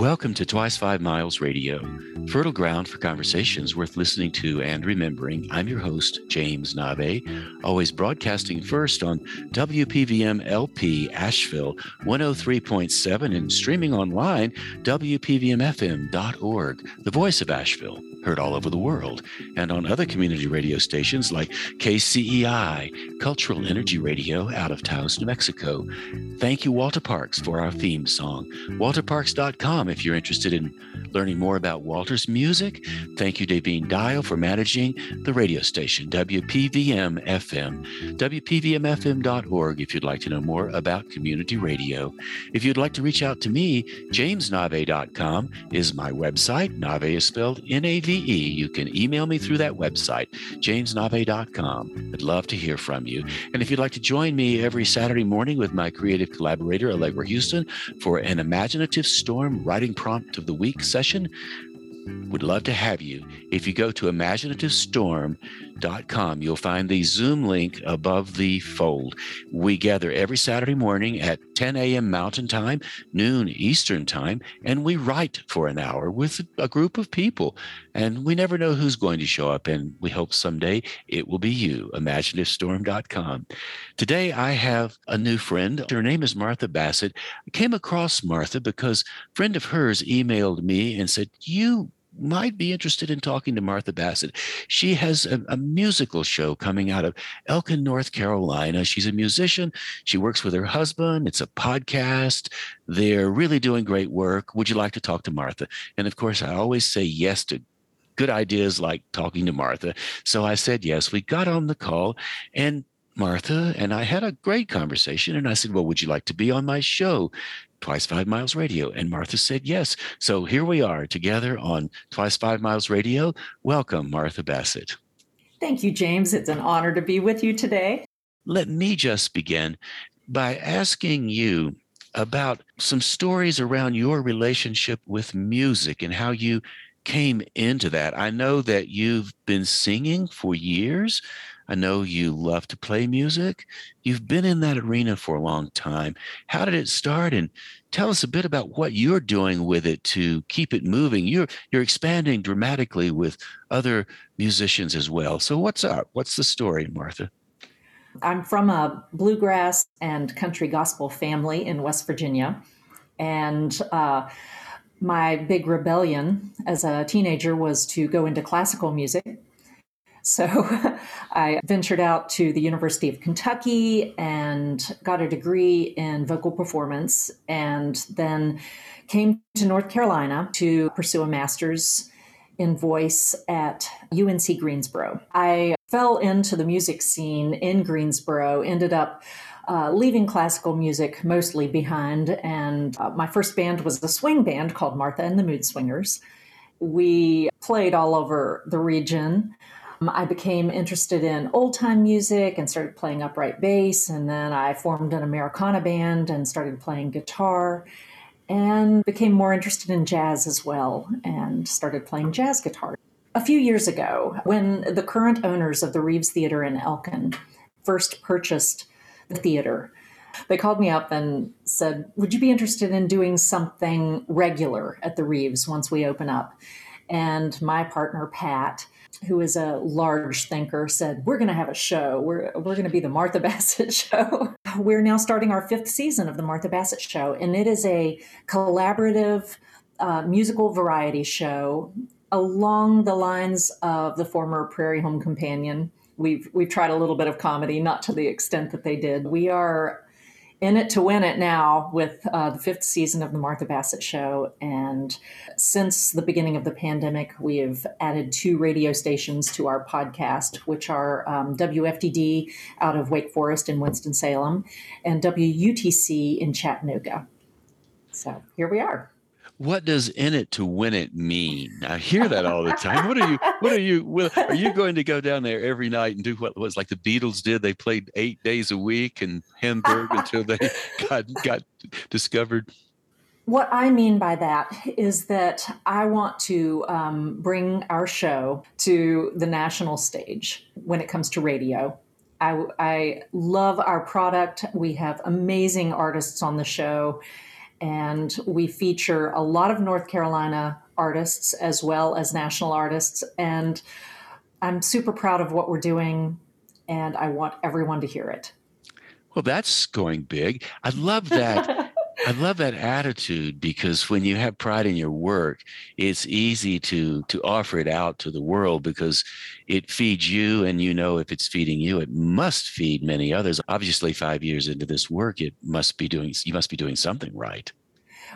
Welcome to Twice Five Miles Radio, fertile ground for conversations worth listening to and remembering. I'm your host, James Nave, always broadcasting first on WPVM LP Asheville 103.7 and streaming online, WPVMFM.org, the voice of Asheville heard all over the world, and on other community radio stations like KCEI, Cultural Energy Radio out of Taos, New Mexico. Thank you, Walter Parks, for our theme song. WalterParks.com if you're interested in learning more about Walter's music. Thank you, Davine Dial, for managing the radio station, WPVM FM. WPVMFM.org if you'd like to know more about community radio. If you'd like to reach out to me, JamesNave.com is my website. Nave is spelled N A V you can email me through that website, jamesnave.com. I'd love to hear from you. And if you'd like to join me every Saturday morning with my creative collaborator, Allegra Huston, for an imaginative storm writing prompt of the week session, would love to have you. If you go to imaginativestorm.com, you'll find the Zoom link above the fold. We gather every Saturday morning at 10 a.m. Mountain Time, noon Eastern Time, and we write for an hour with a group of people. And we never know who's going to show up, and we hope someday it will be you. Imaginativestorm.com. Today, I have a new friend. Her name is Martha Bassett. I came across Martha because a friend of hers emailed me and said, You might be interested in talking to Martha Bassett. She has a, a, musical show coming out of Elkin, North Carolina. She's a musician. She works with her husband. It's a podcast. They're really doing great work. Would you like to talk to Martha? And of course, I always say yes to good ideas like talking to Martha. So I said yes. We got on the call and Martha and I had a great conversation. And I said, Well, would you like to be on my show? Twice Five Miles Radio. And Martha said yes. So here we are together on Twice Five Miles Radio. Welcome, Martha Bassett. Thank you, James. It's an honor to be with you today. Let me just begin by asking you about some stories around your relationship with music and how you came into that. I know that you've been singing for years. I know you love to play music. You've been in that arena for a long time. How did it start? And tell us a bit about what you're doing with it to keep it moving. You're you're expanding dramatically with other musicians as well. So what's up? What's the story, Martha? I'm from a bluegrass and country gospel family in West Virginia, and uh, my big rebellion as a teenager was to go into classical music so I ventured out to the University of Kentucky and got a degree in vocal performance, and then came to North Carolina to pursue a master's in voice at UNC Greensboro. I fell into the music scene in Greensboro, ended up uh, leaving classical music mostly behind, and uh, my first band was a swing band called Martha and the Mood Swingers. We played all over the region. Um, I became interested in old time music and started playing upright bass. And then I formed an Americana band and started playing guitar and became more interested in jazz as well and started playing jazz guitar. A few years ago, when the current owners of the Reeves Theater in Elkin first purchased the theater, they called me up and said, Would you be interested in doing something regular at the Reeves once we open up? And my partner, Pat, who is a large thinker, said, We're going to have a show. We're, we're going to be the Martha Bassett Show. We're now starting our fifth season of the Martha Bassett Show, and it is a collaborative uh, musical variety show along the lines of the former Prairie Home Companion. We've, we've tried a little bit of comedy, not to the extent that they did. We are in it to win it now with uh, the fifth season of the Martha Bassett Show. And since the beginning of the pandemic, we have added two radio stations to our podcast, which are um, WFDD out of Wake Forest in Winston-Salem and WUTC in Chattanooga. So here we are what does in it to win it mean? I hear that all the time. What are you, what are you, are you going to go down there every night and do what was like the Beatles did? They played eight days a week in Hamburg until they got, got discovered. What I mean by that is that I want to um, bring our show to the national stage when it comes to radio. I, I love our product. We have amazing artists on the show and we feature a lot of North Carolina artists as well as national artists. And I'm super proud of what we're doing, and I want everyone to hear it. Well, that's going big. I love that. I love that attitude because when you have pride in your work, it's easy to to offer it out to the world because it feeds you and you know if it's feeding you, it must feed many others. Obviously, 5 years into this work, it must be doing you must be doing something right.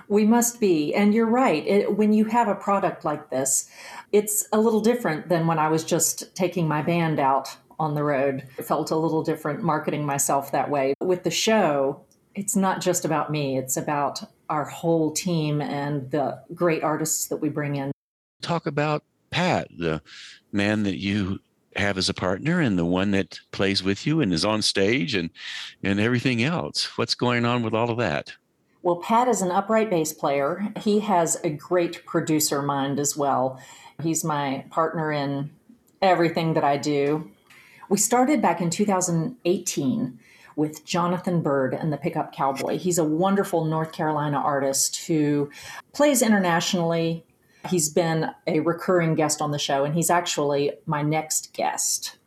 We must be. And you're right. It, when you have a product like this, it's a little different than when I was just taking my band out on the road. It felt a little different marketing myself that way. With the show, it's not just about me, it's about our whole team and the great artists that we bring in. Talk about Pat, the man that you have as a partner and the one that plays with you and is on stage and and everything else. What's going on with all of that? Well, Pat is an upright bass player. He has a great producer mind as well. He's my partner in everything that I do. We started back in 2018 with Jonathan Byrd and the Pickup Cowboy. He's a wonderful North Carolina artist who plays internationally. He's been a recurring guest on the show, and he's actually my next guest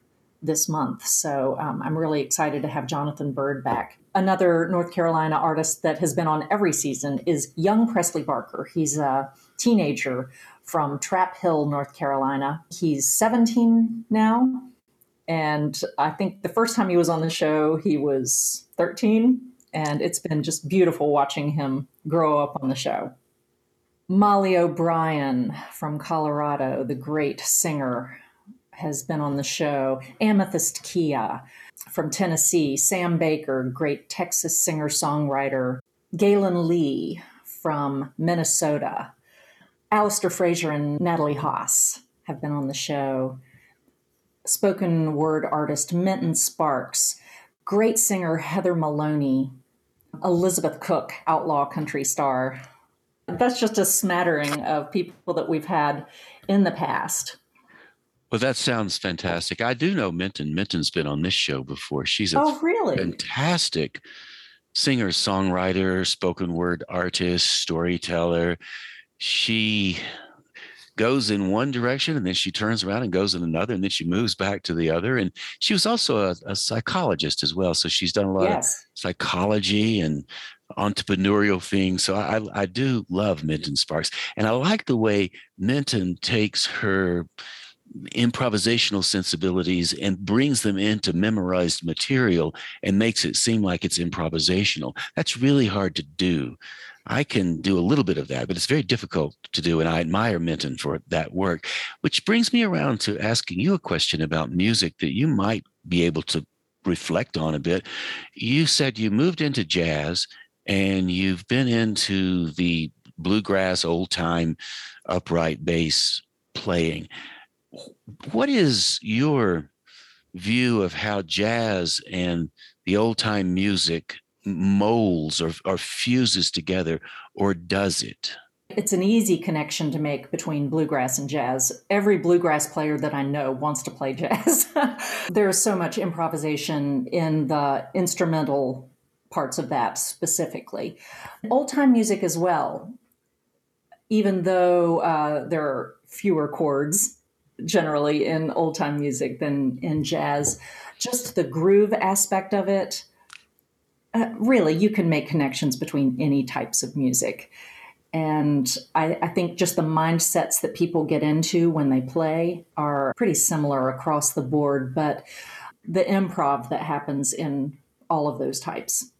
this month. So um, I'm really excited to have Jonathan Byrd back. Another North Carolina artist that has been on every season is young Presley Barker. He's a teenager from Traphill, North Carolina. He's 17 now. And I think the first time he was on the show, he was 13. And it's been just beautiful watching him grow up on the show. Mollie O'Brien from Colorado, the great singer, has been on the show. Amythyst Kiah from Tennessee. Sam Baker, great Texas singer songwriter. Gaelynn Lea from Minnesota. Alasdair Fraser and Natalie Haas have been on the show. Spoken word artist Minton Sparks. Great singer Heather Maloney. Elizabeth Cook, outlaw country star. That's just a smattering of people that we've had in the past. Well, that sounds fantastic. I do know Minton. Minton's been on this show before. She's a oh, really? fantastic singer, songwriter, spoken word artist, storyteller. She goes in one direction and then she turns around and goes in another and then she moves back to the other. And she was also a, a psychologist as well. So she's done a lot yes. of psychology and entrepreneurial things. So I, I do love Minton Sparks. And I like the way Minton takes her improvisational sensibilities and brings them into memorized material and makes it seem like it's improvisational. That's really hard to do. I can do a little bit of that, but it's very difficult to do. And I admire Minton for that work, which brings me around to asking you a question about music that you might be able to reflect on a bit. You said you moved into jazz and you've been into the bluegrass, old time, upright bass playing what is your view of how jazz and the old time music molds or, or fuses together, or does it? It's an easy connection to make between bluegrass and jazz. Every bluegrass player that I know wants to play jazz. There's so much improvisation in the instrumental parts of that specifically. Old time music as well, even though uh, there are fewer chords generally in old time music than in jazz. Just the groove aspect of it. Uh, really, you can make connections between any types of music. And I, I, think just the mindsets that people get into when they play are pretty similar across the board, but the improv that happens in all of those types.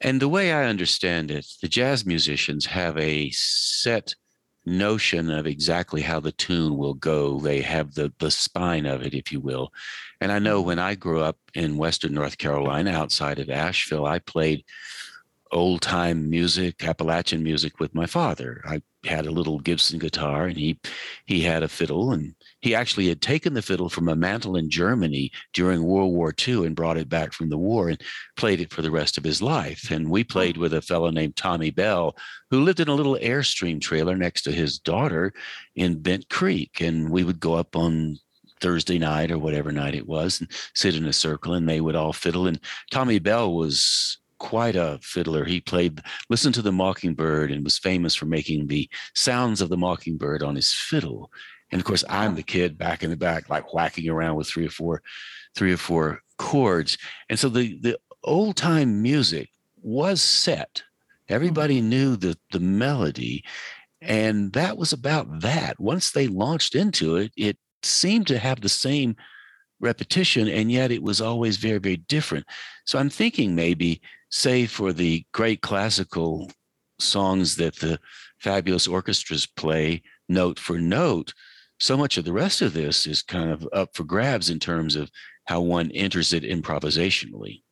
And the way I understand it, the jazz musicians have a set notion of exactly how the tune will go. They have the the spine of it, if you will. And I know when I grew up in Western North Carolina, outside of Asheville, I played old time music, Appalachian music with my father. I had a little Gibson guitar and he he had a fiddle and he actually had taken the fiddle from a mantle in Germany during World War II and brought it back from the war and played it for the rest of his life. And we played with a fellow named Tommy Bell, who lived in a little Airstream trailer next to his daughter in Bent Creek. And we would go up on Thursday night or whatever night it was and sit in a circle and they would all fiddle. And Tommy Bell was quite a fiddler. He played, listened to the Mockingbird and was famous for making the sounds of the Mockingbird on his fiddle. And of course, I'm the kid back in the back, like whacking around with three or four, three or four chords. And so the the old time music was set. Everybody mm-hmm. knew the the melody, and that was about that. Once they launched into it, it seemed to have the same repetition, and yet it was always very, very different. So I'm thinking maybe, say, for the great classical songs that the fabulous orchestras play note for note, so much of the rest of this is kind of up for grabs in terms of how one enters it improvisationally.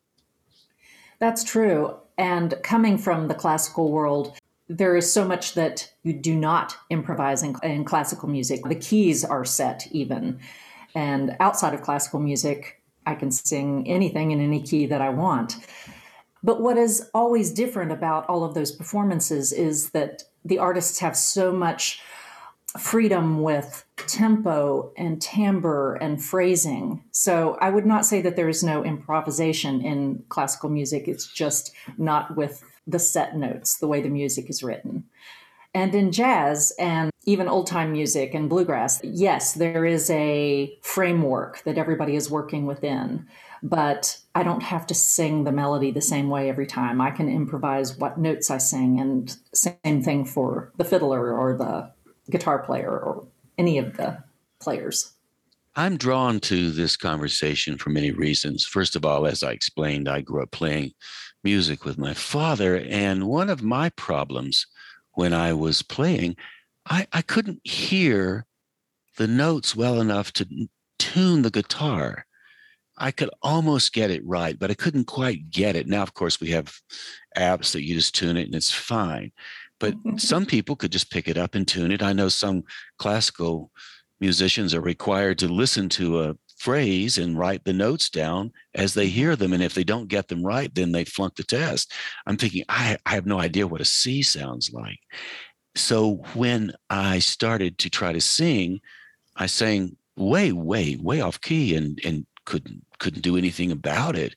That's true. And coming from the classical world, there is so much that you do not improvise in, in, classical music. The keys are set even. And outside of classical music, I can sing anything in any key that I want. But what is always different about all of those performances is that the artists have so much freedom with tempo and timbre and phrasing. So I would not say that there is no improvisation in classical music. It's just not with the set notes, the way the music is written. And in jazz and even old time music and bluegrass, yes, there is a framework that everybody is working within, but I don't have to sing the melody the same way every time. I can improvise what notes I sing, and same thing for the fiddler or the guitar player or any of the players. I'm drawn to this conversation for many reasons. First of all, as I explained, I grew up playing music with my father. And one of my problems when I was playing, I, I couldn't hear the notes well enough to tune the guitar. I could almost get it right, but I couldn't quite get it. Now, of course, we have apps that you just tune it and it's fine. But some people could just pick it up and tune it. I know some classical musicians are required to listen to a phrase and write the notes down as they hear them. And if they don't get them right, then they flunk the test. I'm thinking, I, I have no idea what a C sounds like. So when I started to try to sing, I sang way, way, way off key and and couldn't couldn't do anything about it.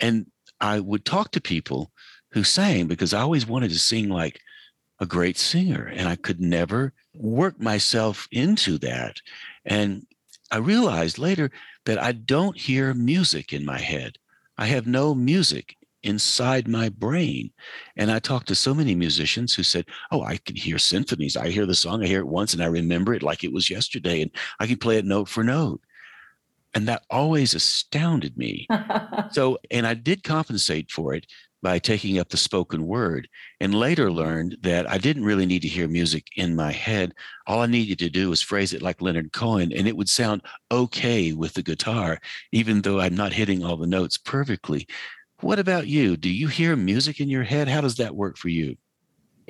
And I would talk to people who sang because I always wanted to sing like a great singer and I could never work myself into that. And I realized later that I don't hear music in my head. I have no music inside my brain. And I talked to so many musicians who said, Oh, I can hear symphonies. I hear the song, I hear it once, and I remember it like it was yesterday, and I can play it note for note. And that always astounded me. so, and I did compensate for it by taking up the spoken word and later learned that I didn't really need to hear music in my head. All I needed to do was phrase it like Leonard Cohen and it would sound okay with the guitar, even though I'm not hitting all the notes perfectly. What about you? Do you hear music in your head? How does that work for you?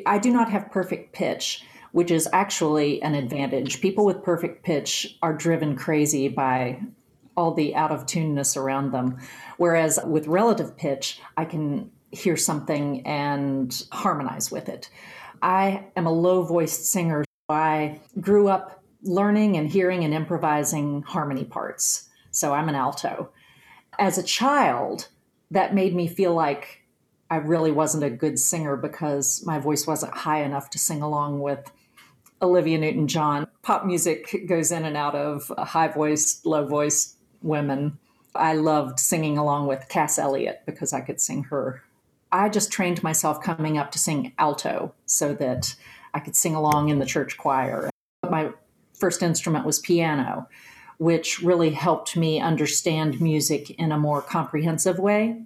I do not have perfect pitch, which is actually an advantage. People with perfect pitch are driven crazy by all the out of tuneness around them. Whereas with relative pitch, I can hear something and harmonize with it. I am a low voiced singer. I grew up learning and hearing and improvising harmony parts. So I'm an alto. As a child, that made me feel like I really wasn't a good singer because my voice wasn't high enough to sing along with Olivia Newton John. Pop music goes in and out of high voiced, low voiced women. I loved singing along with Cass Elliot because I could sing her I just trained myself coming up to sing alto so that I could sing along in the church choir. My first instrument was piano, which really helped me understand music in a more comprehensive way.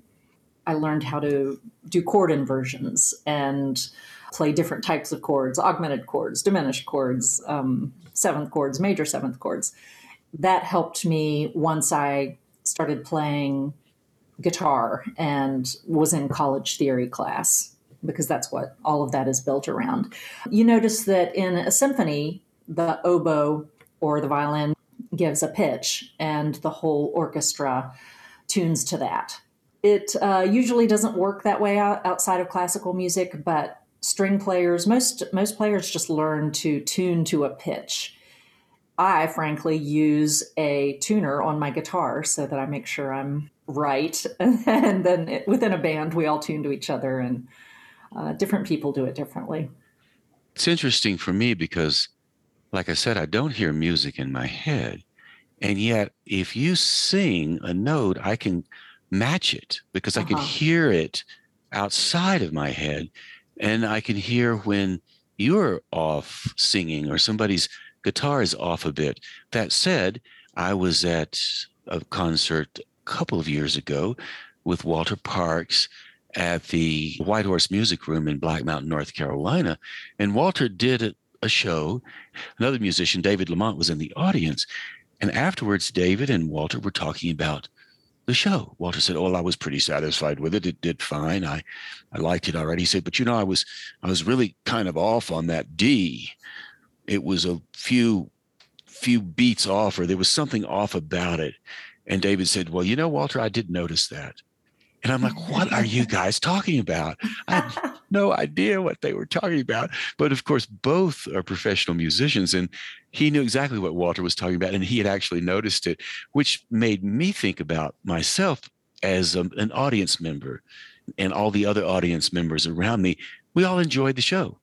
I learned how to do chord inversions and play different types of chords augmented chords, diminished chords, um, seventh chords, major seventh chords. That helped me once I started playing guitar and was in college theory class because that's what all of that is built around. You notice that in a symphony, the oboe or the violin gives a pitch and the whole orchestra tunes to that. It uh, usually doesn't work that way out, outside of classical music, but string players, most most players just learn to tune to a pitch. I frankly use a tuner on my guitar so that I make sure I'm right. And then it, within a band, we all tune to each other, and uh, different people do it differently. It's interesting for me because, like I said, I don't hear music in my head. And yet, if you sing a note, I can match it because I can Uh-huh. hear it outside of my head. And I can hear when you're off singing or somebody's guitar is off a bit. That said, I was at a concert couple of years ago with Walter Parks at the White Horse Music Room in Black Mountain, North Carolina. And Walter did a, a show. Another musician, David Lamont, was in the audience. And afterwards, David and Walter were talking about the show. Walter said, "Oh, I was pretty satisfied with it. It did fine. I, I liked it already." He said, "But you know, I was, I was really kind of off on that D. It was a few, few beats off, or there was something off about it." And David said, "Well, you know, Walter, I did notice that." And I'm like, "What are you guys talking about?" I had no idea what they were talking about. But of course, both are professional musicians, and he knew exactly what Walter was talking about, and he had actually noticed it, which made me think about myself as a, an audience member and all the other audience members around me. We all enjoyed the show.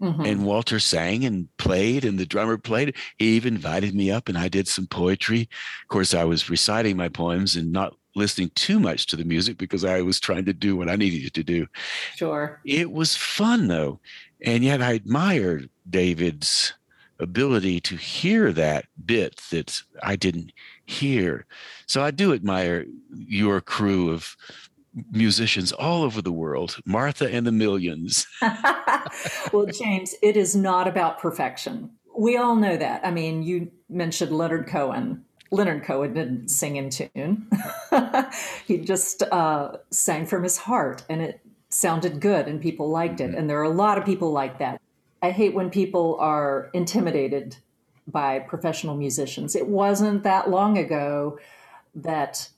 Mhm. And Walter sang and played, and the drummer played. He even invited me up, and I did some poetry. Of course, I was reciting my poems and not listening too much to the music because I was trying to do what I needed to do. Sure. It was fun though. And yet I admire David's ability to hear that bit that I didn't hear. So I do admire your crew of musicians all over the world, Martha and the Millions. well, James, it is not about perfection. We all know that. I mean, you mentioned Leonard Cohen. Leonard Cohen didn't sing in tune. he just uh, sang from his heart and it sounded good and people liked it. And there are a lot of people like that. I hate when people are intimidated by professional musicians. It wasn't that long ago that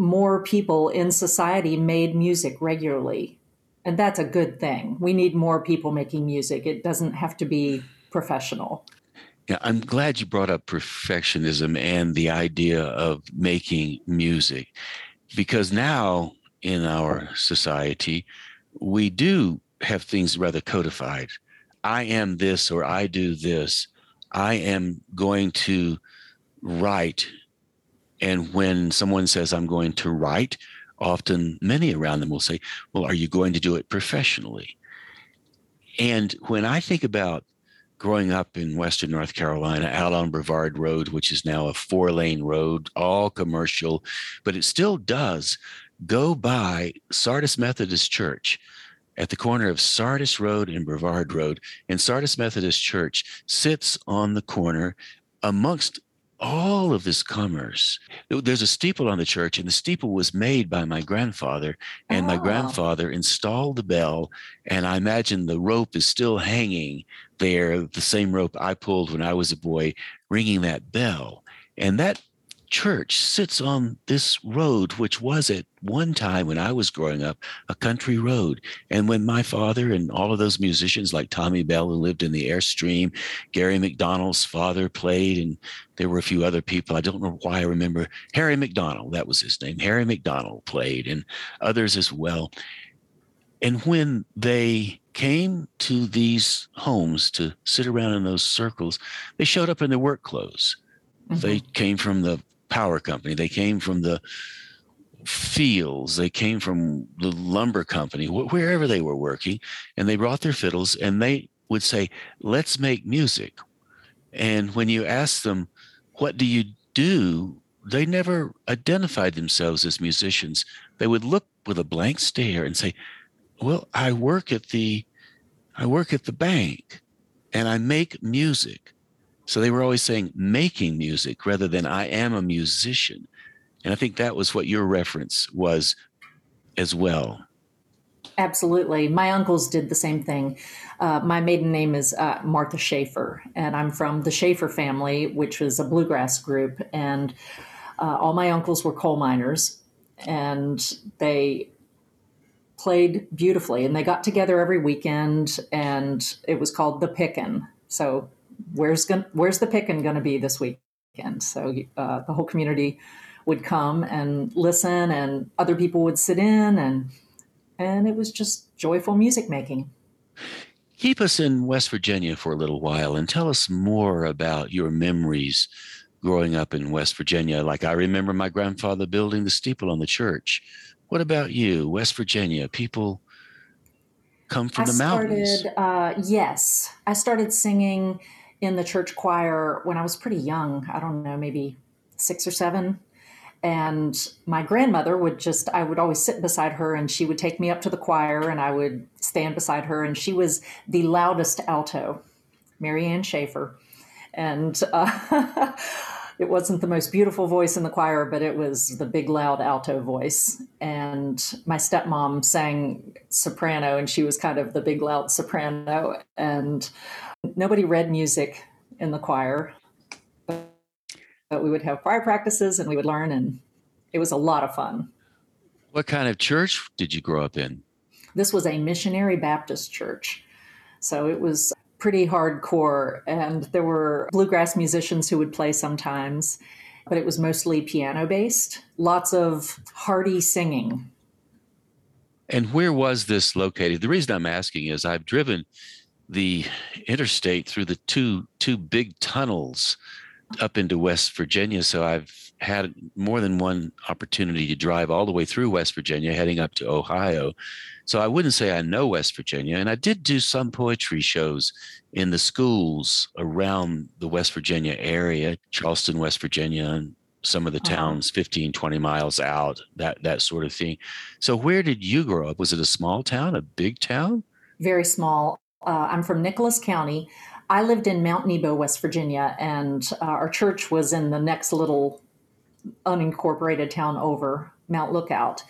more people in society made music regularly. And that's a good thing. We need more people making music. It doesn't have to be professional. Yeah, I'm glad you brought up perfectionism and the idea of making music because now in our society, we do have things rather codified. I am this or I do this. I am going to write. And when someone says, I'm going to write, often many around them will say, Well, are you going to do it professionally? And when I think about growing up in Western North Carolina, out on Brevard Road, which is now a four lane road, all commercial, but it still does go by Sardis Methodist Church at the corner of Sardis Road and Brevard Road. And Sardis Methodist Church sits on the corner amongst all of this commerce. There's a steeple on the church, and the steeple was made by my grandfather. And my Oh. grandfather installed the bell, and I imagine the rope is still hanging there, the same rope I pulled when I was a boy, ringing that bell. And that church sits on this road, which was at one time when I was growing up a country road. And when my father and all of those musicians like Tommy Bell, who lived in the Airstream, Gary McDonald's father played, and there were a few other people. I don't know why I remember Harry McDonald, that was his name. Harry McDonald played, and others as well. And when they came to these homes to sit around in those circles, they showed up in their work clothes. They mm-hmm. came from the power company. They came from the fields. They came from the lumber company, wh- wherever they were working, and they brought their fiddles and they would say, "Let's make music." And when you ask them, "What do you do?" they never identified themselves as musicians. They would look with a blank stare and say, "Well, I work at the I work at the bank and I make music." So they were always saying making music rather than I am a musician. And I think that was what your reference was as well. Absolutely. My uncles did the same thing. Uh, my maiden name is uh, Martha Schaefer, and I'm from the Schaefer family, which was a bluegrass group. And uh, all my uncles were coal miners, and they played beautifully. And they got together every weekend, and it was called the Pickin'. So where's going where's the picking going to be this weekend? So uh, the whole community would come and listen, and other people would sit in, and and it was just joyful music making. Keep us in West Virginia for a little while and tell us more about your memories growing up in West Virginia. Like I remember my grandfather building the steeple on the church. What about you, West Virginia? People come from I the started, mountains. Uh, yes, I started singing in the church choir when I was pretty young. I don't know, maybe six or seven. And my grandmother would just, I would always sit beside her and she would take me up to the choir and I would stand beside her. And she was the loudest alto, Mary Ann Schaefer. And uh, it wasn't the most beautiful voice in the choir, but it was the big, loud alto voice. And my stepmom sang soprano, and she was kind of the big, loud soprano. And nobody read music in the choir, but we would have choir practices and we would learn, and it was a lot of fun. What kind of church did you grow up in? This was a missionary Baptist church. So it was pretty hardcore. And there were bluegrass musicians who would play sometimes, but it was mostly piano based. Lots of hearty singing. And where was this located? The reason I'm asking is I've driven the interstate through the two two big tunnels up into West Virginia. So I've had more than one opportunity to drive all the way through West Virginia, heading up to Ohio. So I wouldn't say I know West Virginia. And I did do some poetry shows in the schools around the West Virginia area, Charleston, West Virginia, and some of the uh-huh. towns 15 20 miles out that that sort of thing so where did you grow up was it a small town a big town very small uh, i'm from nicholas county I lived in Mount Nebo, West Virginia, and uh, our church was in the next little unincorporated town over, Mount Lookout.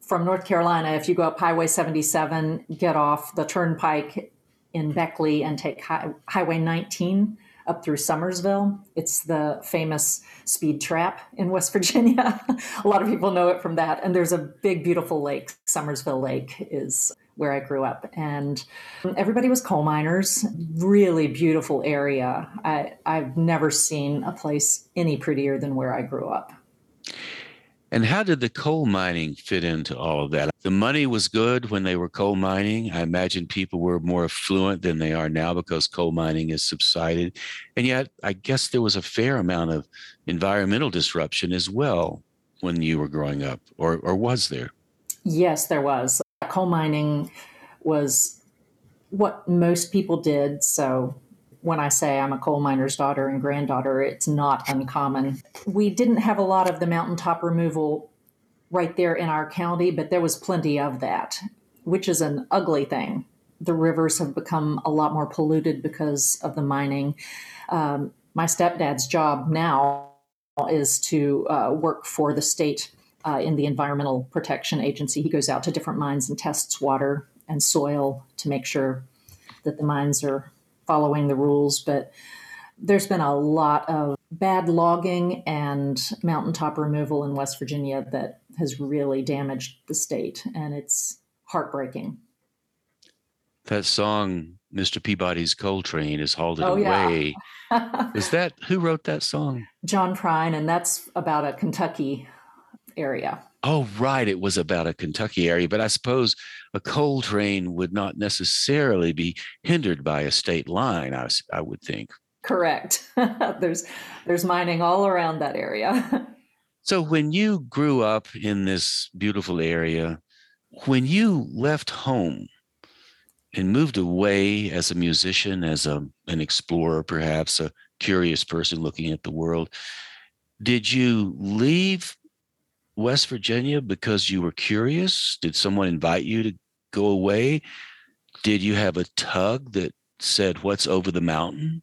From North Carolina, if you go up Highway 77, get off the turnpike in Beckley and take hi- Highway 19 up through Summersville. It's the famous speed trap in West Virginia. a lot of people know it from that. And there's a big, beautiful lake. Summersville Lake is where I grew up. And everybody was coal miners, really beautiful area. I, I've never seen a place any prettier than where I grew up. And how did the coal mining fit into all of that? The money was good when they were coal mining. I imagine people were more affluent than they are now because coal mining has subsided. And yet, I guess there was a fair amount of environmental disruption as well when you were growing up, or, or was there? Yes, there was. Coal mining was what most people did. So when I say I'm a coal miner's daughter and granddaughter, it's not uncommon. We didn't have a lot of the mountaintop removal right there in our county, but there was plenty of that, which is an ugly thing. The rivers have become a lot more polluted because of the mining. Um, my stepdad's job now is to uh, work for the state uh, in the Environmental Protection Agency. He goes out to different mines and tests water and soil to make sure that the mines are following the rules. But there's been a lot of bad logging and mountaintop removal in West Virginia that has really damaged the state, and it's heartbreaking. That song, Mr. Peabody's Coal Train, is hauled oh, away. Yeah. is that who wrote that song? John Prine, and that's about a Kentucky area. Oh, right. It was about a Kentucky area, but I suppose a coal train would not necessarily be hindered by a state line. I, I would think. Correct. there's there's mining all around that area. so when you grew up in this beautiful area, when you left home and moved away as a musician, as a an explorer, perhaps a curious person looking at the world, did you leave West Virginia because you were curious? Did someone invite you to go away? Did you have a tug that said, What's over the mountain?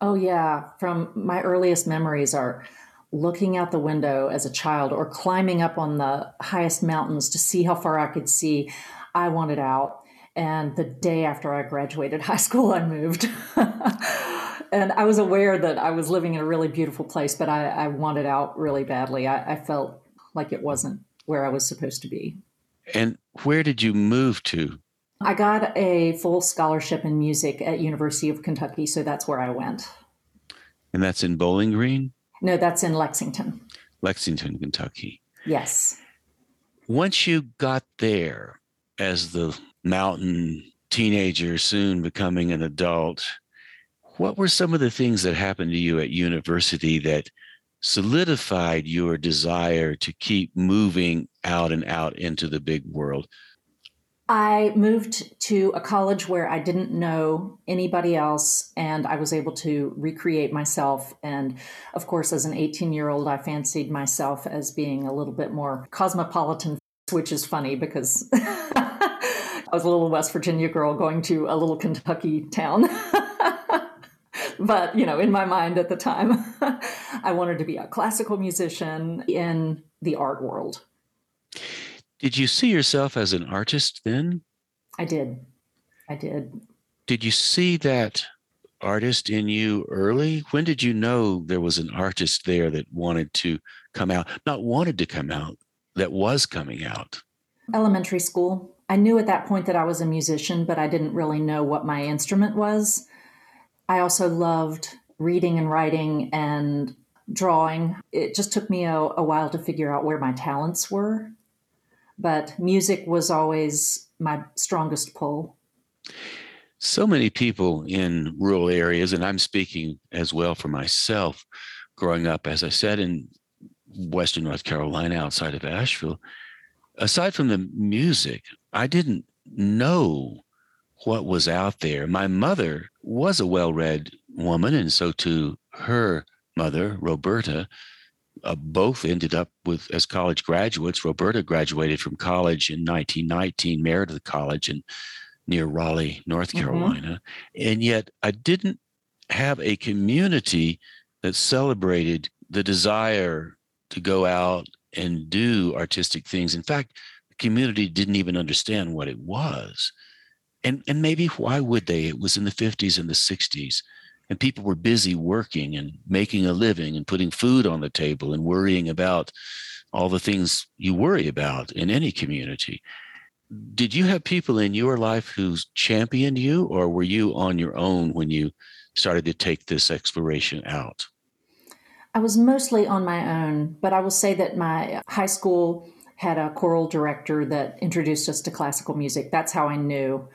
Oh, yeah. From my earliest memories are looking out the window as a child or climbing up on the highest mountains to see how far I could see. I wanted out. And the day after I graduated high school, I moved. and I was aware that I was living in a really beautiful place, but I, I wanted out really badly. I, I, felt like it wasn't where I was supposed to be. And where did you move to? I got a full scholarship in music at University of Kentucky, so that's where I went. And that's in Bowling Green? No, that's in Lexington. Lexington, Kentucky. Yes. Once you got there as the mountain teenager, soon becoming an adult, what were some of the things that happened to you at university that solidified your desire to keep moving out and out into the big world? I moved to a college where I didn't know anybody else, and I was able to recreate myself. And of course, as an 18 year old, I fancied myself as being a little bit more cosmopolitan, which is funny because I was a little West Virginia girl going to a little Kentucky town. but, you know, in my mind at the time, I wanted to be a classical musician in the art world. Did you see yourself as an artist then? I did. I did. Did you see that artist in you early? When did you know there was an artist there that wanted to come out? Not wanted to come out, that was coming out? Elementary school. I knew at that point that I was a musician, but I didn't really know what my instrument was. I also loved reading and writing and drawing. It just took me a, a while to figure out where my talents were but music was always my strongest pull. So many people in rural areas, and I'm speaking as well for myself, growing up, as I said, in Western North Carolina outside of Asheville, aside from the music, I didn't know what was out there. My mother was a well read woman, and so too her mother, Roberta, uh, both ended up with as college graduates. Roberta graduated from college in 1919, married to the college in near Raleigh, North mm-hmm. Carolina, mm-hmm. and yet I didn't have a community that celebrated the desire to go out and do artistic things. In fact, the community didn't even understand what it was. And, and maybe why would they? It was in the 50s and the 60s and people were busy working and making a living and putting food on the table and worrying about all the things you worry about in any community. Did you have people in your life who championed you, or were you on your own when you started to take this exploration out? I was mostly on my own, but I will say that my high school had a choral director that introduced us to classical music. That's how I knew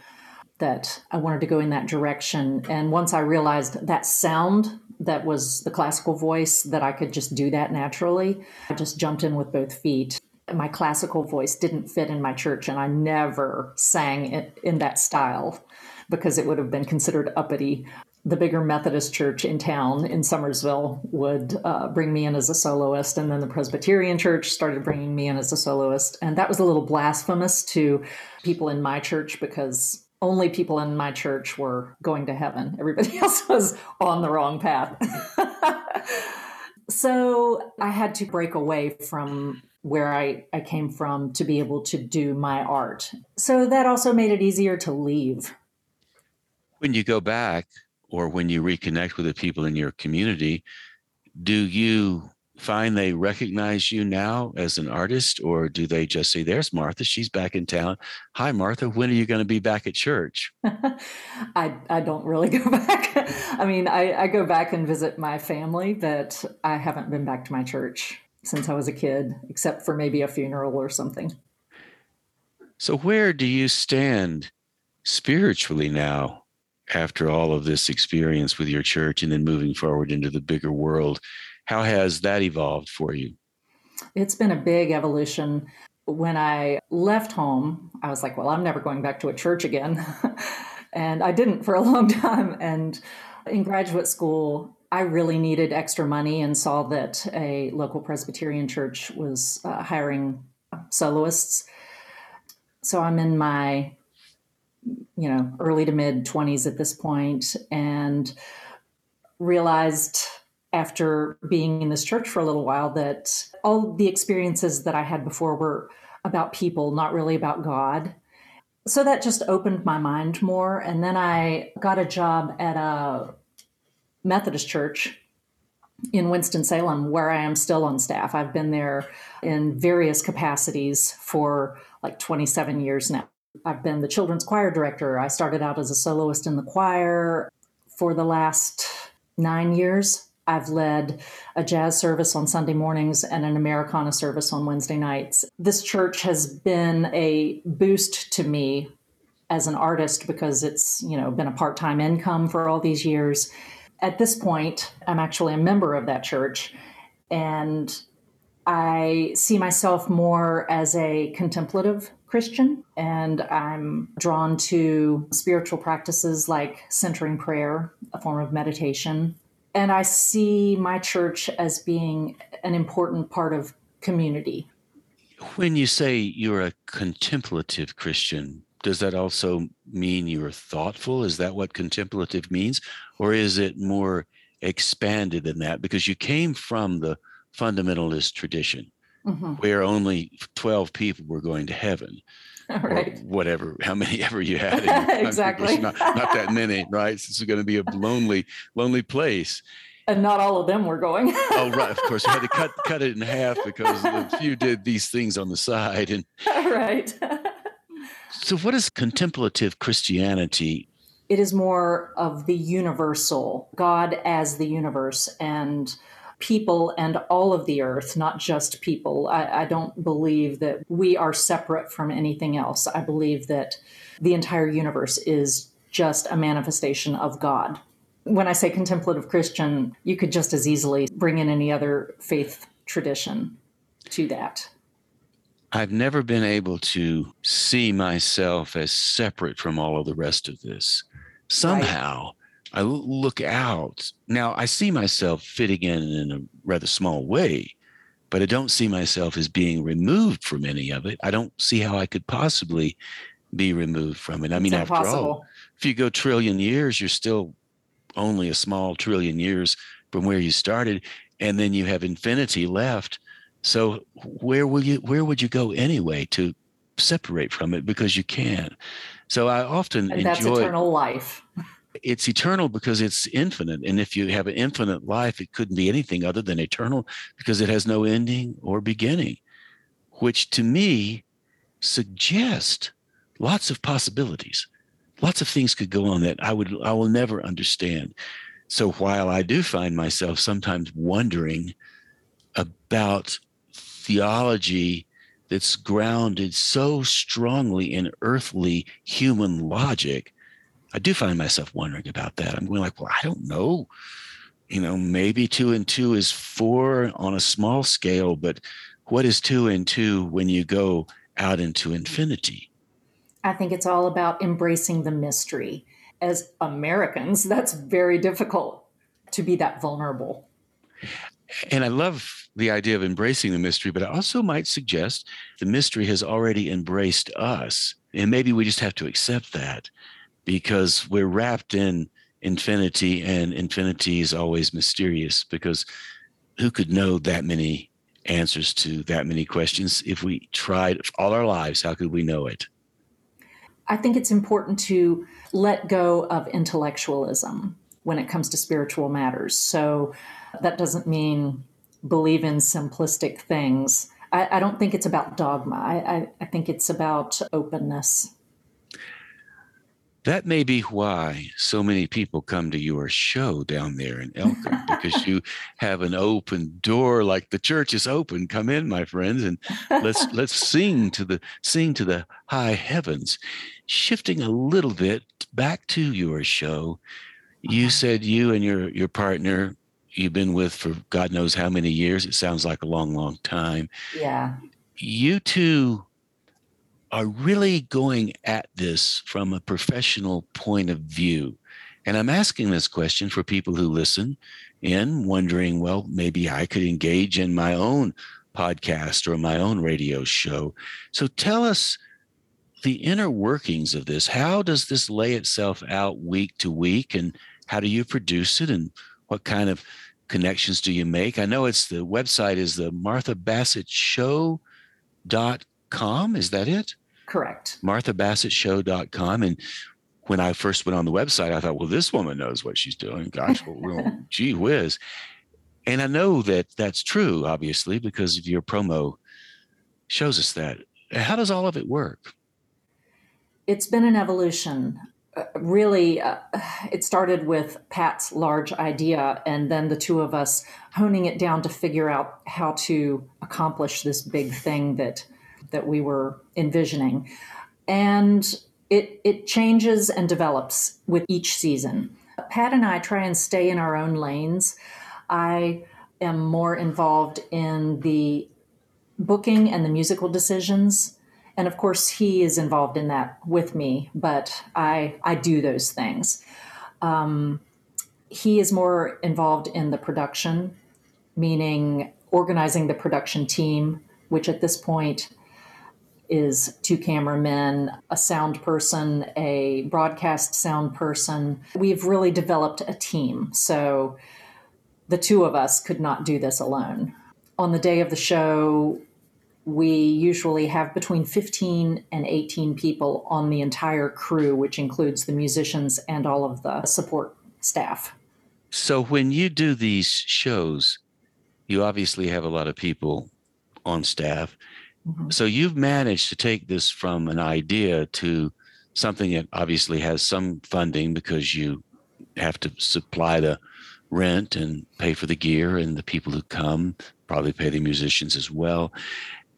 that I wanted to go in that direction. And once I realized that sound that was the classical voice, that I could just do that naturally, I just jumped in with both feet. My classical voice didn't fit in my church, and I never sang it in that style because it would have been considered uppity. The bigger Methodist church in town in Summersville would uh, bring me in as a soloist, and then the Presbyterian church started bringing me in as a soloist. And that was a little blasphemous to people in my church because only people in my church were going to heaven. Everybody else was on the wrong path. so I had to break away from where I, I came from to be able to do my art. So that also made it easier to leave. When you go back or when you reconnect with the people in your community, do you find they recognize you now as an artist, or do they just say, There's Martha, she's back in town. Hi, Martha, when are you going to be back at church? I, I don't really go back. I mean, I, I go back and visit my family, but I haven't been back to my church since I was a kid, except for maybe a funeral or something. So, where do you stand spiritually now after all of this experience with your church and then moving forward into the bigger world? How has that evolved for you? It's been a big evolution. When I left home, I was like, well, I'm never going back to a church again. and I didn't for a long time. And in graduate school, I really needed extra money and saw that a local Presbyterian church was uh, hiring soloists. So I'm in my, you know, early to mid 20s at this point and realized after being in this church for a little while that all the experiences that I had before were about people, not really about God. So that just opened my mind more. And then I got a job at a Methodist church in Winston-Salem, where I am still on staff. I've been there in various capacities for like 27 years now. I've been the children's choir director. I started out as a soloist in the choir. For the last nine years, I've led a jazz service on Sunday mornings and an Americana service on Wednesday nights. This church has been a boost to me as an artist because it's, you know, been a part-time income for all these years. At this point, I'm actually a member of that church and I see myself more as a contemplative Christian, and I'm drawn to spiritual practices like centering prayer, a form of meditation. And I see my church as being an important part of community. When you say you're a contemplative Christian, does that also mean you're thoughtful? Is that what contemplative means? Or is it more expanded than that? Because you came from the fundamentalist tradition mm-hmm. where only 12 people were going to heaven. Right. Or whatever, how many ever you had. exactly. Not, not that many, right? This is going to be a lonely, lonely place. And not all of them were going. oh, right. Of course, you had to cut cut it in half because a few did these things on the side. And right. so, what is contemplative Christianity? It is more of the universal, God as the universe, and people and all of the earth, not just people. I, I, don't believe that we are separate from anything else. I believe that the entire universe is just a manifestation of God. When I say contemplative Christian, you could just as easily bring in any other faith tradition to that. I've never been able to see myself as separate from all of the rest of this. Somehow, right. I look out. Now, I see myself fitting in in a rather small way, but I don't see myself as being removed from any of it. I don't see how I could possibly be removed from it. I mean, after all, if you go trillion years, you're still only a small trillion years from where you started, and then you have infinity left. So where will you where would you go anyway to separate from it because you can't? So I often and enjoy that's eternal life it's eternal because it's infinite. And if you have an infinite life, it couldn't be anything other than eternal because it has no ending or beginning, which to me suggests lots of possibilities. Lots of things could go on that I would I will never understand. So while I do find myself sometimes wondering about theology that's grounded so strongly in earthly human logic, I do find myself wondering about that. I'm going like, well, I don't know. You know, maybe two and two is four on a small scale, but what is two and two when you go out into infinity? I think it's all about embracing the mystery. As Americans, that's very difficult to be that vulnerable. And I love the idea of embracing the mystery, but I also might suggest the mystery has already embraced us. And maybe we just have to accept that because we're wrapped in infinity and infinity is always mysterious because who could know that many answers to that many questions? If we tried all our lives how could we know it? I think it's important to let go of intellectualism when it comes to spiritual matters. So that doesn't mean believe in simplistic things. I, I don't think it's about dogma. I, I, I think it's about openness that may be why so many people come to your show down there in Elkin because you have an open door like the church is open. Come in my friends and let's let's sing to the sing to the high heavens. Shifting a little bit back to your show you uh-huh. said you and your your partner you've been with for god knows how many years it sounds like a long long time. Yeah. You two are really going at this from a professional point of view. And I'm asking this question for people who listen in, wondering, well, maybe I could engage in my own podcast or my own radio show. So tell us the inner workings of this. How does this lay itself out week to week? And how do you produce it? And what kind of connections do you make? I know it's the website is the Martha Bassett Show.com. Is that it? Correct. MarthaBassettShow.com. And when I first went on the website, I thought, well, this woman knows what she's doing. Gosh, well, gee whiz. And I know that that's true, obviously, because your promo shows us that. How does all of it work? It's been an evolution. Uh, really, uh, it started with Pat's large idea, and then the two of us honing it down to figure out how to accomplish this big thing that that we were envisioning. And it it changes and develops with each season. Pat and I try and stay in our own lanes. I am more involved in the booking and the musical decisions and of course he is involved in that with me but i i do those things um, he is more involved in the production meaning organizing the production team which at this point is two cameramen, a sound person, a broadcast sound person. We've really developed a team. So the two of us could not do this alone. On the day of the show, we usually have between 15 and 18 people on the entire crew, which includes the musicians and all of the support staff. So, when you do these shows, you obviously have a lot of people on staff. Mm-hmm. So, you've managed to take this from an idea to something that obviously has some funding because you have to supply the rent and pay for the gear and the people who come, probably pay the musicians as well.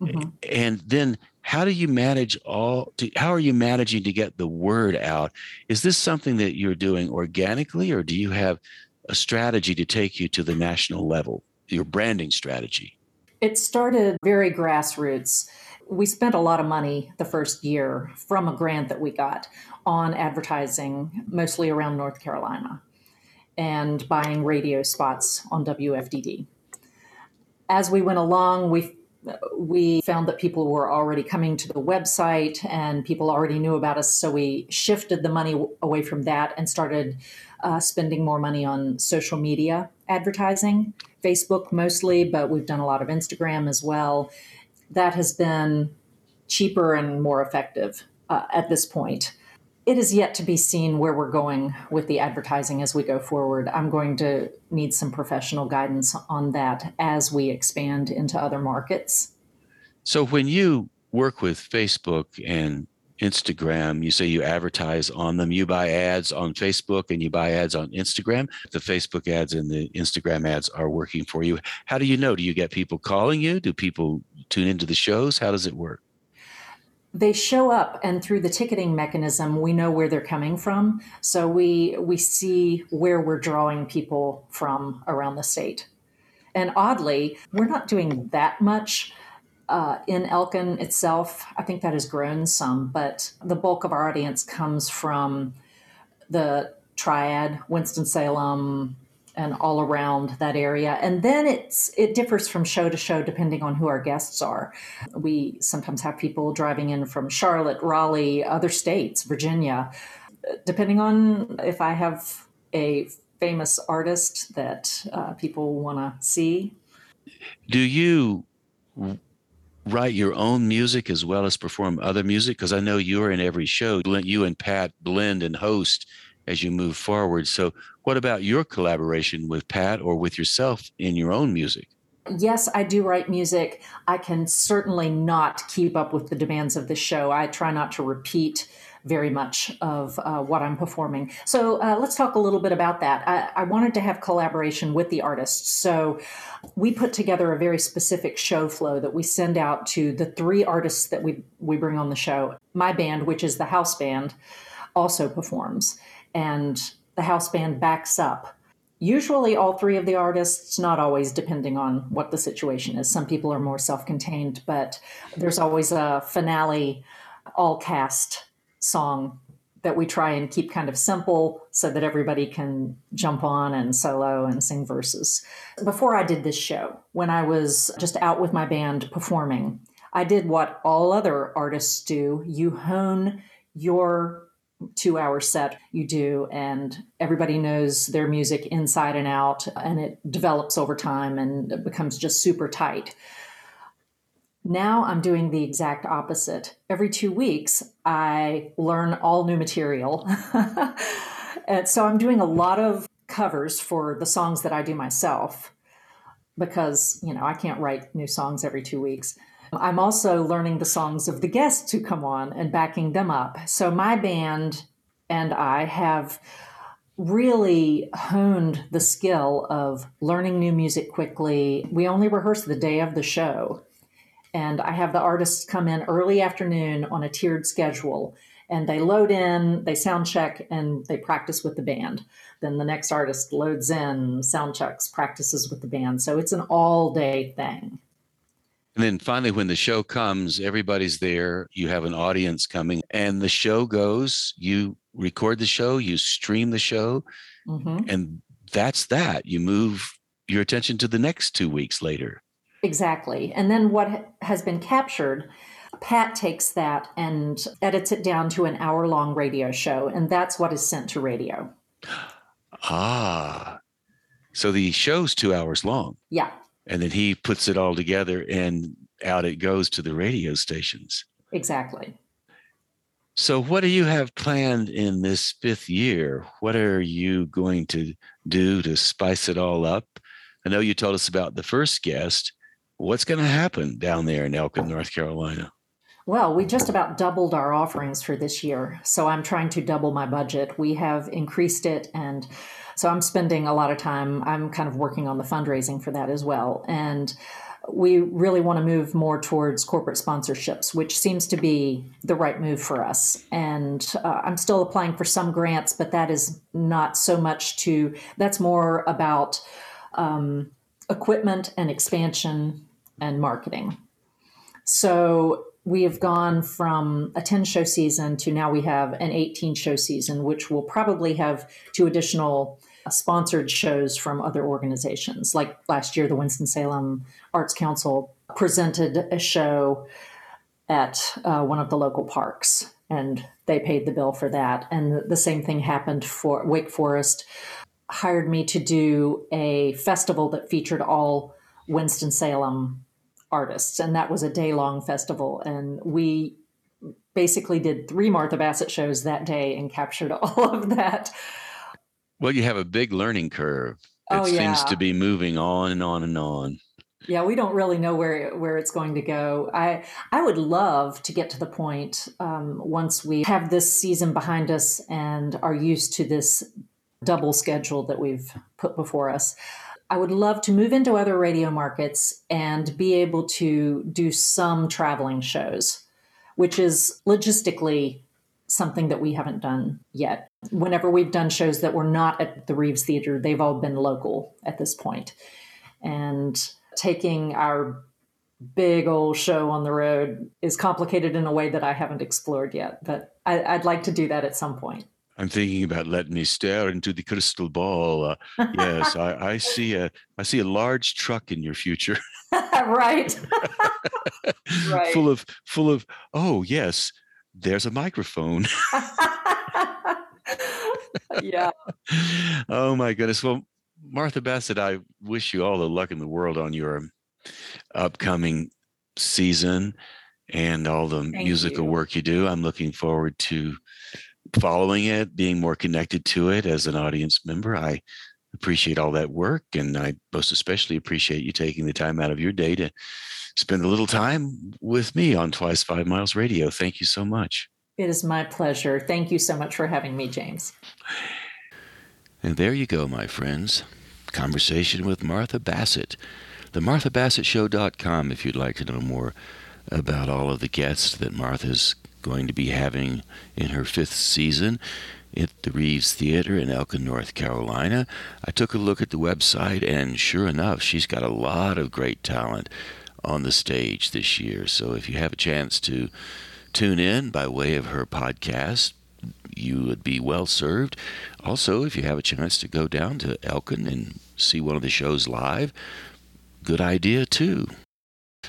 Mm-hmm. And then how do you manage all to, how are you managing to get the word out? Is this something that you're doing organically or do you have a strategy to take you to the national level, your branding strategy? It started very grassroots. We spent a lot of money the first year from a grant that we got on advertising, mostly around North Carolina, and buying radio spots on WFDD. As we went along, we we found that people were already coming to the website and people already knew about us. So we shifted the money away from that and started uh, spending more money on social media advertising, Facebook mostly, but we've done a lot of Instagram as well. That has been cheaper and more effective uh, at this point it is yet to be seen where we're going with the advertising as we go forward. I'm going to need some professional guidance on that as we expand into other markets. So, when you work with Facebook and Instagram, you say you advertise on them, you buy ads on Facebook and you buy ads on Instagram. The Facebook ads and the Instagram ads are working for you. How do you know? Do you get people calling you? Do people tune into the shows? How does it work? they show up and through the ticketing mechanism we know where they're coming from so we we see where we're drawing people from around the state and oddly we're not doing that much uh, in elkin itself i think that has grown some but the bulk of our audience comes from the triad winston-salem and all around that area. And then it's it differs from show to show depending on who our guests are. We sometimes have people driving in from Charlotte, Raleigh, other states, Virginia, depending on if I have a famous artist that uh, people want to see. Do you write your own music as well as perform other music? Because I know you're in every show. You and Pat blend and host as you move forward. So, what about your collaboration with Pat or with yourself in your own music? Yes, I do write music. I can certainly not keep up with the demands of the show. I try not to repeat very much of uh, what I'm performing. So uh, let's talk a little bit about that. I, I, wanted to have collaboration with the artists. So we put together a very specific show flow that we send out to the three artists that we, we bring on the show. My band, which is the house band, also performs and the house band backs up. Usually, all three of the artists, not always, depending on what the situation is. Some people are more self contained, but there's always a finale, all cast song that we try and keep kind of simple so that everybody can jump on and solo and sing verses. Before I did this show, when I was just out with my band performing, I did what all other artists do you hone your two hour set you do and everybody knows their music inside and out and it develops over time and it becomes just super tight now i'm doing the exact opposite every two weeks i learn all new material and so i'm doing a lot of covers for the songs that i do myself because you know i can't write new songs every two weeks I'm also learning the songs of the guests who come on and backing them up. So my band and I have really honed the skill of learning new music quickly. We only rehearse the day of the show. And I have the artists come in early afternoon on a tiered schedule and they load in, they sound check, and they practice with the band. Then the next artist loads in, sound checks, practices with the band. So it's an all day thing. And then finally, when the show comes, everybody's there. You have an audience coming, and the show goes. You record the show, you stream the show, mm-hmm. and that's that. You move your attention to the next two weeks later. Exactly. And then what has been captured, Pat takes that and edits it down to an hour long radio show, and that's what is sent to radio. Ah, so the show's two hours long. Yeah and then he puts it all together and out it goes to the radio stations. Exactly. So, what do you have planned in this fifth year? What are you going to do to spice it all up? I know you told us about the first guest. What's going to happen down there in Elkin, North Carolina? Well, we just about doubled our offerings for this year. So I'm trying to double my budget. We have increased it and so I'm spending a lot of time, I'm kind of working on the fundraising for that as well. And we really want to move more towards corporate sponsorships, which seems to be the right move for us. And uh, I'm still applying for some grants, but that is not so much to, that's more about um, equipment and expansion and marketing. So we have gone from a 10 show season to now we have an 18 show season, which will probably have two additional sponsored shows from other organizations. Like last year, the Winston-Salem Arts Council presented a show at uh, one of the local parks, and they paid the bill for that. And the same thing happened for Wake Forest hired me to do a festival that featured all Winston-Salem artists, and that was a day-long festival, and we basically did three Martha Bassett shows that day and captured all of that well, you have a big learning curve. It oh, yeah. seems to be moving on and on and on. Yeah, we don't really know where where it's going to go. I I would love to get to the point um, once we have this season behind us and are used to this double schedule that we've put before us. I would love to move into other radio markets and be able to do some traveling shows, which is logistically something that we haven't done yet. Whenever we've done shows that were not at the Reeves Theater, they've all been local at this point. And taking our big old show on the road is complicated in a way that I haven't explored yet, but I, would like to do that at some point. I'm thinking about letting me stare into the crystal ball. Uh, yes, I, I, see a I see a large truck in your future. right. right. Full of full of oh yes, there's a microphone. yeah. Oh my goodness. Well, Martha Bassett, I wish you all the luck in the world on your upcoming season and all the Thank musical you. work you do. I'm looking forward to following it, being more connected to it as an audience member. I appreciate all that work, and I most especially appreciate you taking the time out of your day to spend a little time with me on Twice Five Miles Radio. Thank you so much. It is my pleasure. Thank you so much for having me, James. And there you go, my friends. Conversation with Martha Bassett. The MarthaBassettShow.com if you'd like to know more about all of the guests that Martha's going to be having in her fifth season at the Reeves Theater in Elkin, North Carolina. I took a look at the website, and sure enough, she's got a lot of great talent on the stage this year. So if you have a chance to tune in by way of her podcast, you would be well served. Also, if you have a chance to go down to Elkin and see one of the shows live, good idea too.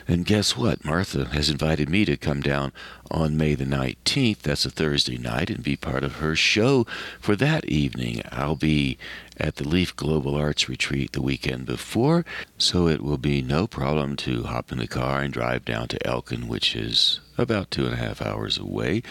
And guess what? Martha has invited me to come down on May the 19th. That's a Thursday night and be part of her show for that evening. I'll be at the Leaf Global Arts Retreat the weekend before, so it will be no problem to hop in the car and drive down to Elkin, which is about two and a half hours away,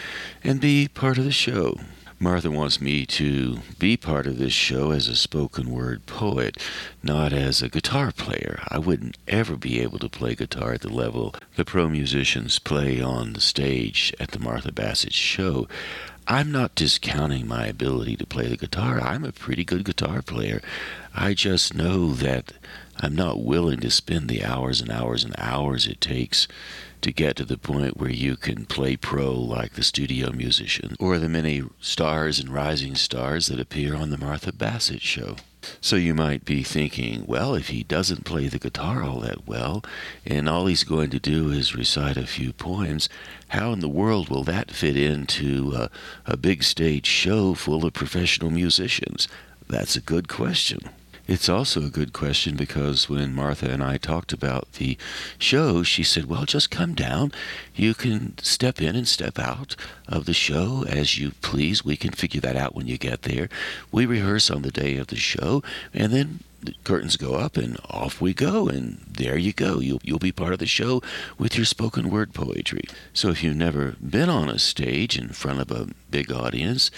and be part of the show. Martha wants me to be part of this show as a spoken word poet, not as a guitar player. I wouldn't ever be able to play guitar at the level the pro musicians play on the stage at the Martha Bassett show. I'm not discounting my ability to play the guitar. I'm a pretty good guitar player. I just know that I'm not willing to spend the hours and hours and hours it takes to get to the point where you can play pro like the studio musician or the many stars and rising stars that appear on the Martha Bassett show. So you might be thinking, well, if he doesn't play the guitar all that well, and all he's going to do is recite a few poems, how in the world will that fit into a, a big stage show full of professional musicians? That's a good question. It's also a good question because when Martha and I talked about the show, she said, Well, just come down. You can step in and step out of the show as you please. We can figure that out when you get there. We rehearse on the day of the show, and then the curtains go up and off we go and there you go you'll, you'll be part of the show with your spoken word poetry so if you've never been on a stage in front of a big audience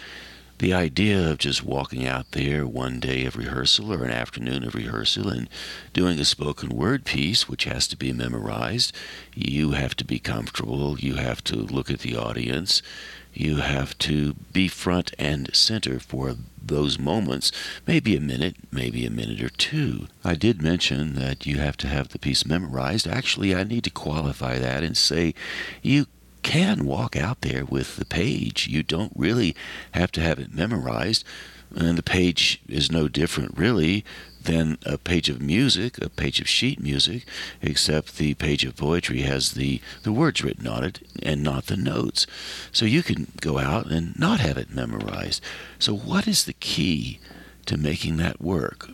the idea of just walking out there one day of rehearsal or an afternoon of rehearsal and doing a spoken word piece, which has to be memorized, you have to be comfortable, you have to look at the audience, you have to be front and center for those moments, maybe a minute, maybe a minute or two. I did mention that you have to have the piece memorized. Actually, I need to qualify that and say you can walk out there with the page. You don't really have to have it memorized. And the page is no different, really, than a page of music, a page of sheet music, except the page of poetry has the, the words written on it and not the notes. So you can go out and not have it memorized. So, what is the key to making that work?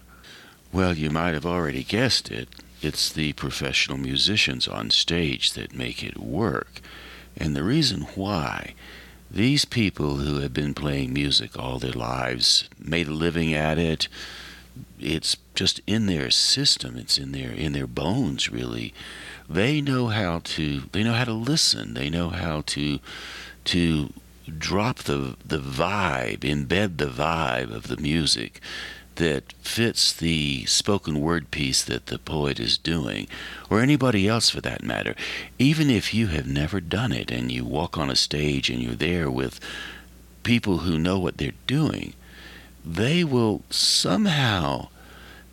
Well, you might have already guessed it. It's the professional musicians on stage that make it work. And the reason why these people who have been playing music all their lives, made a living at it, it's just in their system, it's in their in their bones really. They know how to they know how to listen. They know how to to drop the the vibe, embed the vibe of the music that fits the spoken word piece that the poet is doing, or anybody else for that matter, even if you have never done it and you walk on a stage and you're there with people who know what they're doing, they will somehow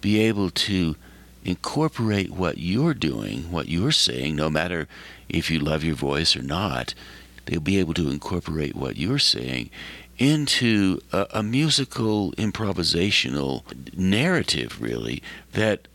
be able to incorporate what you're doing, what you're saying, no matter if you love your voice or not. They'll be able to incorporate what you're saying into a, a musical improvisational narrative, really, that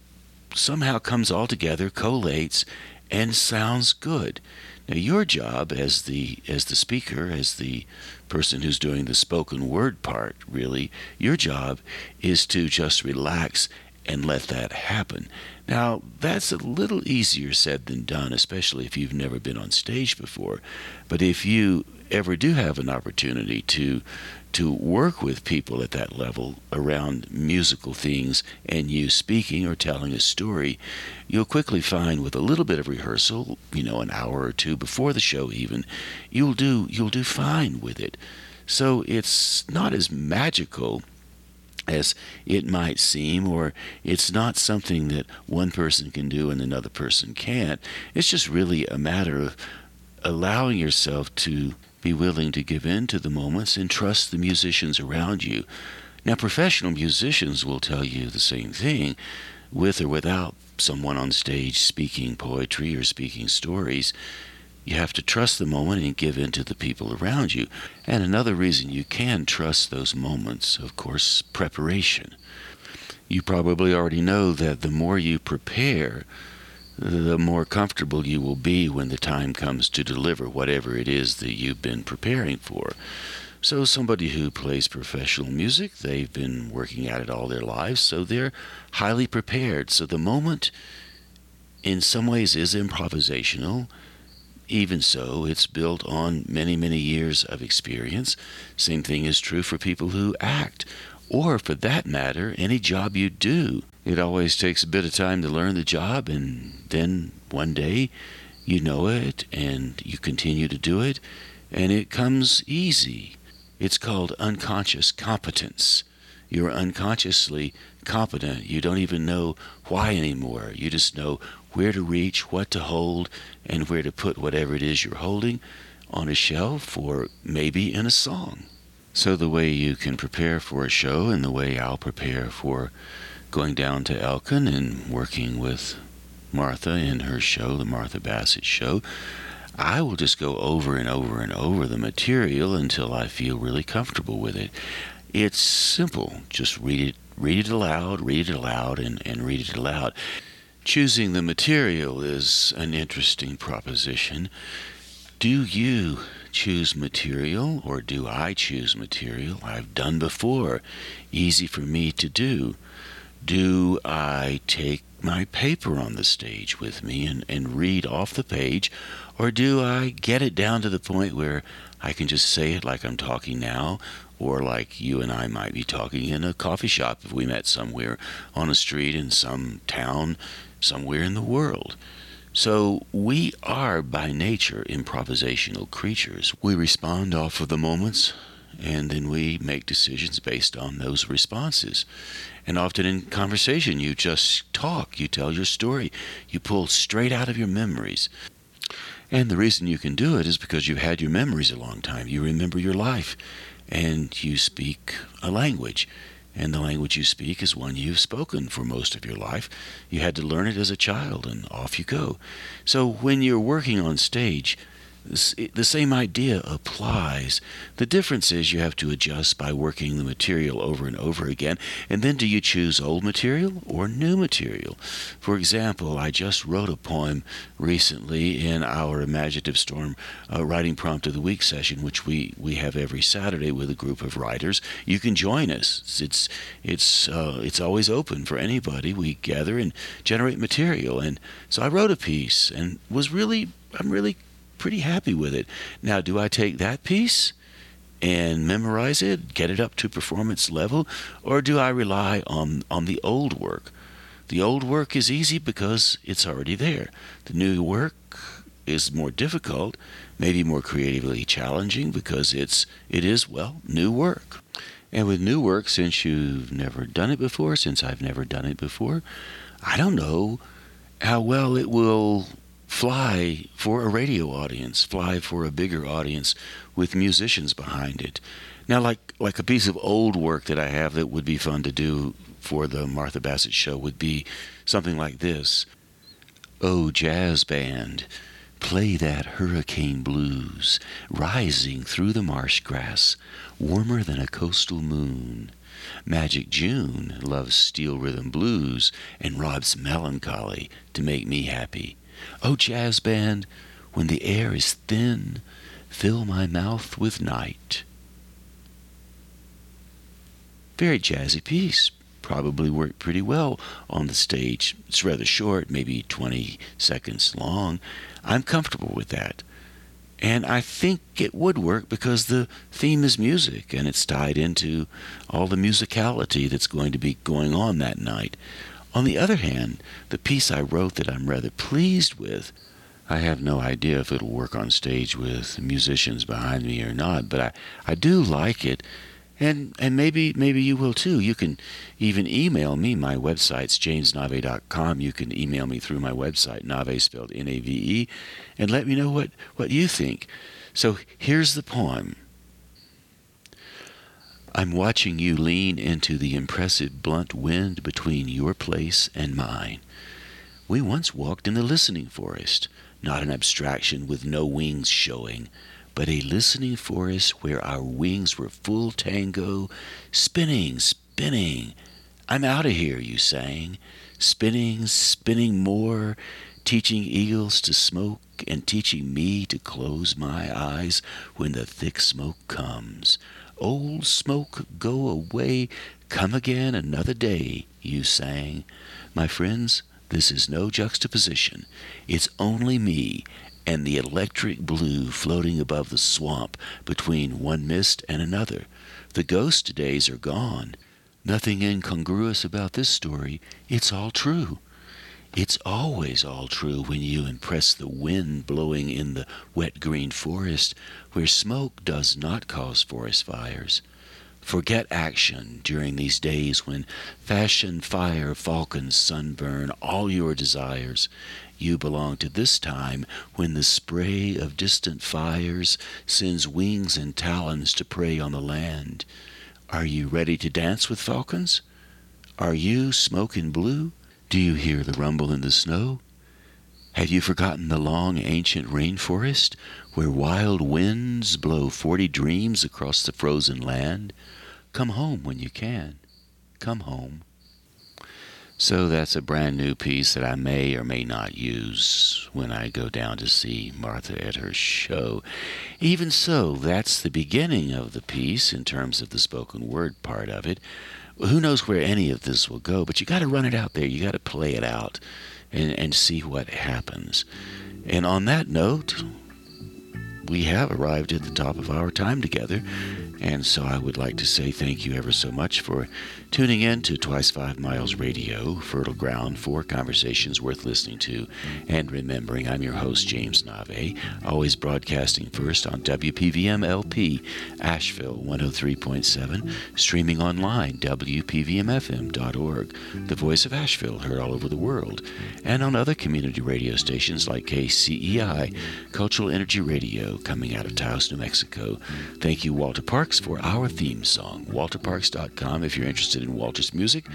somehow comes all together, collates, and sounds good. Now, your job as the as the speaker, as the person who's doing the spoken word part, really, your job is to just relax and let that happen. Now, that's a little easier said than done, especially if you've never been on stage before. But if you ever do have an opportunity to to work with people at that level around musical things and you speaking or telling a story, you'll quickly find with a little bit of rehearsal, you know, an hour or two before the show even, you'll do you'll do fine with it. So it's not as magical as it might seem, or it's not something that one person can do and another person can't. It's just really a matter of allowing yourself to be willing to give in to the moments and trust the musicians around you. Now, professional musicians will tell you the same thing, with or without someone on stage speaking poetry or speaking stories. You have to trust the moment and give in to the people around you. And another reason you can trust those moments, of course, preparation. You probably already know that the more you prepare, the more comfortable you will be when the time comes to deliver whatever it is that you've been preparing for. So, somebody who plays professional music, they've been working at it all their lives, so they're highly prepared. So, the moment in some ways is improvisational even so, it's built on many, many years of experience. Same thing is true for people who act, or for that matter, any job you do. It always takes a bit of time to learn the job, and then one day you know it and you continue to do it, and it comes easy. It's called unconscious competence. You're unconsciously competent. You don't even know why anymore. You just know where to reach, what to hold, and where to put whatever it is you're holding on a shelf or maybe in a song. So, the way you can prepare for a show and the way I'll prepare for going down to Elkin and working with Martha in her show, The Martha Bassett Show, I will just go over and over and over the material until I feel really comfortable with it. It's simple. Just read it, read it aloud, read it aloud, and, and read it aloud. Choosing the material is an interesting proposition. Do you choose material or do I choose material? I've done before. Easy for me to do. Do I take my paper on the stage with me and, and read off the page, or do I get it down to the point where I can just say it like I'm talking now, or like you and I might be talking in a coffee shop if we met somewhere on a street in some town somewhere in the world? So we are by nature improvisational creatures. We respond off of the moments and then we make decisions based on those responses. And often in conversation, you just talk, you tell your story, you pull straight out of your memories. And the reason you can do it is because you've had your memories a long time. You remember your life, and you speak a language. And the language you speak is one you've spoken for most of your life. You had to learn it as a child, and off you go. So when you're working on stage, the same idea applies. The difference is you have to adjust by working the material over and over again. And then do you choose old material or new material? For example, I just wrote a poem recently in our Imaginative Storm uh, Writing Prompt of the Week session, which we, we have every Saturday with a group of writers. You can join us. It's, it's, uh, it's always open for anybody. We gather and generate material. And so I wrote a piece and was really, I'm really pretty happy with it. Now, do I take that piece and memorize it, get it up to performance level, or do I rely on, on the old work? The old work is easy because it's already there. The new work is more difficult, maybe more creatively challenging because it's it is well new work. And with new work, since you've never done it before, since I've never done it before, I don't know how well it will fly for a radio audience, fly for a bigger audience with musicians behind it. Now, like like a piece of old work that I have that would be fun to do for the Martha Bassett show would be something like this. Oh, jazz band, play that hurricane blues, rising through the marsh grass, warmer than a coastal moon. Magic June loves steel rhythm blues and robs melancholy to make me happy. Oh, jazz band, when the air is thin, fill my mouth with night. Very jazzy piece. Probably worked pretty well on the stage. It's rather short, maybe 20 seconds long. I'm comfortable with that. And I think it would work because the theme is music and it's tied into all the musicality that's going to be going on that night. On the other hand, the piece I wrote that I'm rather pleased with, I have no idea if it'll work on stage with musicians behind me or not, but I, I do like it. And and maybe maybe you will too. You can even email me. My website's jamesnave.com. You can email me through my website, Nave spelled N-A-V-E, and let me know what, what you think. So here's the poem. I'm watching you lean into the impressive blunt wind between your place and mine. We once walked in the listening forest, not an abstraction with no wings showing, but a listening forest where our wings were full tango, spinning, spinning. I'm out of here, you sang, spinning, spinning more, teaching eagles to smoke and teaching me to close my eyes when the thick smoke comes. Old smoke, go away, come again another day, you sang. My friends, this is no juxtaposition. It's only me and the electric blue floating above the swamp between one mist and another. The ghost days are gone. Nothing incongruous about this story. It's all true. It's always all true when you impress the wind blowing in the wet green forest where smoke does not cause forest fires. Forget action during these days when fashion, fire, falcons sunburn all your desires. You belong to this time when the spray of distant fires sends wings and talons to prey on the land. Are you ready to dance with falcons? Are you smoking blue? Do you hear the rumble in the snow? Have you forgotten the long ancient rainforest where wild winds blow forty dreams across the frozen land? Come home when you can. Come home. So that's a brand new piece that I may or may not use when I go down to see Martha at her show. Even so, that's the beginning of the piece in terms of the spoken word part of it. Who knows where any of this will go, but you got to run it out there. You got to play it out and, and see what happens. And on that note, we have arrived at the top of our time together. And so I would like to say thank you ever so much for tuning in to Twice Five Miles Radio, fertile ground for conversations worth listening to and remembering. I'm your host, James Nave, always broadcasting first on WPVM LP, Asheville 103.7, streaming online, WPVMFM.org, the voice of Asheville, heard all over the world, and on other community radio stations like KCEI, Cultural Energy Radio, coming out of Taos, New Mexico. Thank you, Walter Parks, for our theme song, walterparks.com, if you're interested in Walter's music.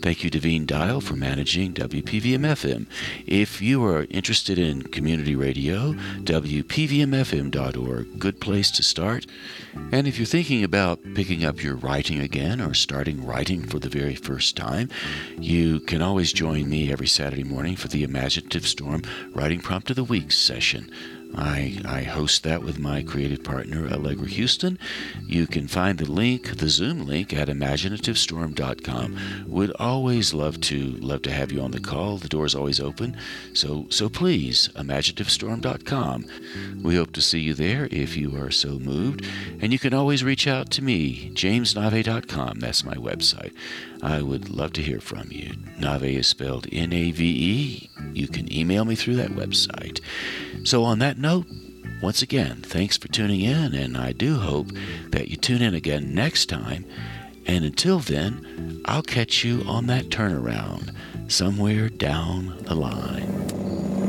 Thank you, Devine Dial, for managing WPVM FM. If you are interested in community radio, WPVMFM.org, good place to start. And if you're thinking about picking up your writing again or starting writing for the very first time, you can always join me every Saturday morning for the Imaginative Storm Writing Prompt of the Week session. I, I host that with my creative partner, Allegra Huston. You can find the link, the Zoom link, at imaginativestorm.com. Would always love to love to have you on the call. The door's always open. So so please, imaginativestorm.com. We hope to see you there if you are so moved. And you can always reach out to me, jamesnave.com. That's my website. I would love to hear from you. Nave is spelled N A V E. You can email me through that website. So, on that note, once again, thanks for tuning in, and I do hope that you tune in again next time. And until then, I'll catch you on that turnaround somewhere down the line.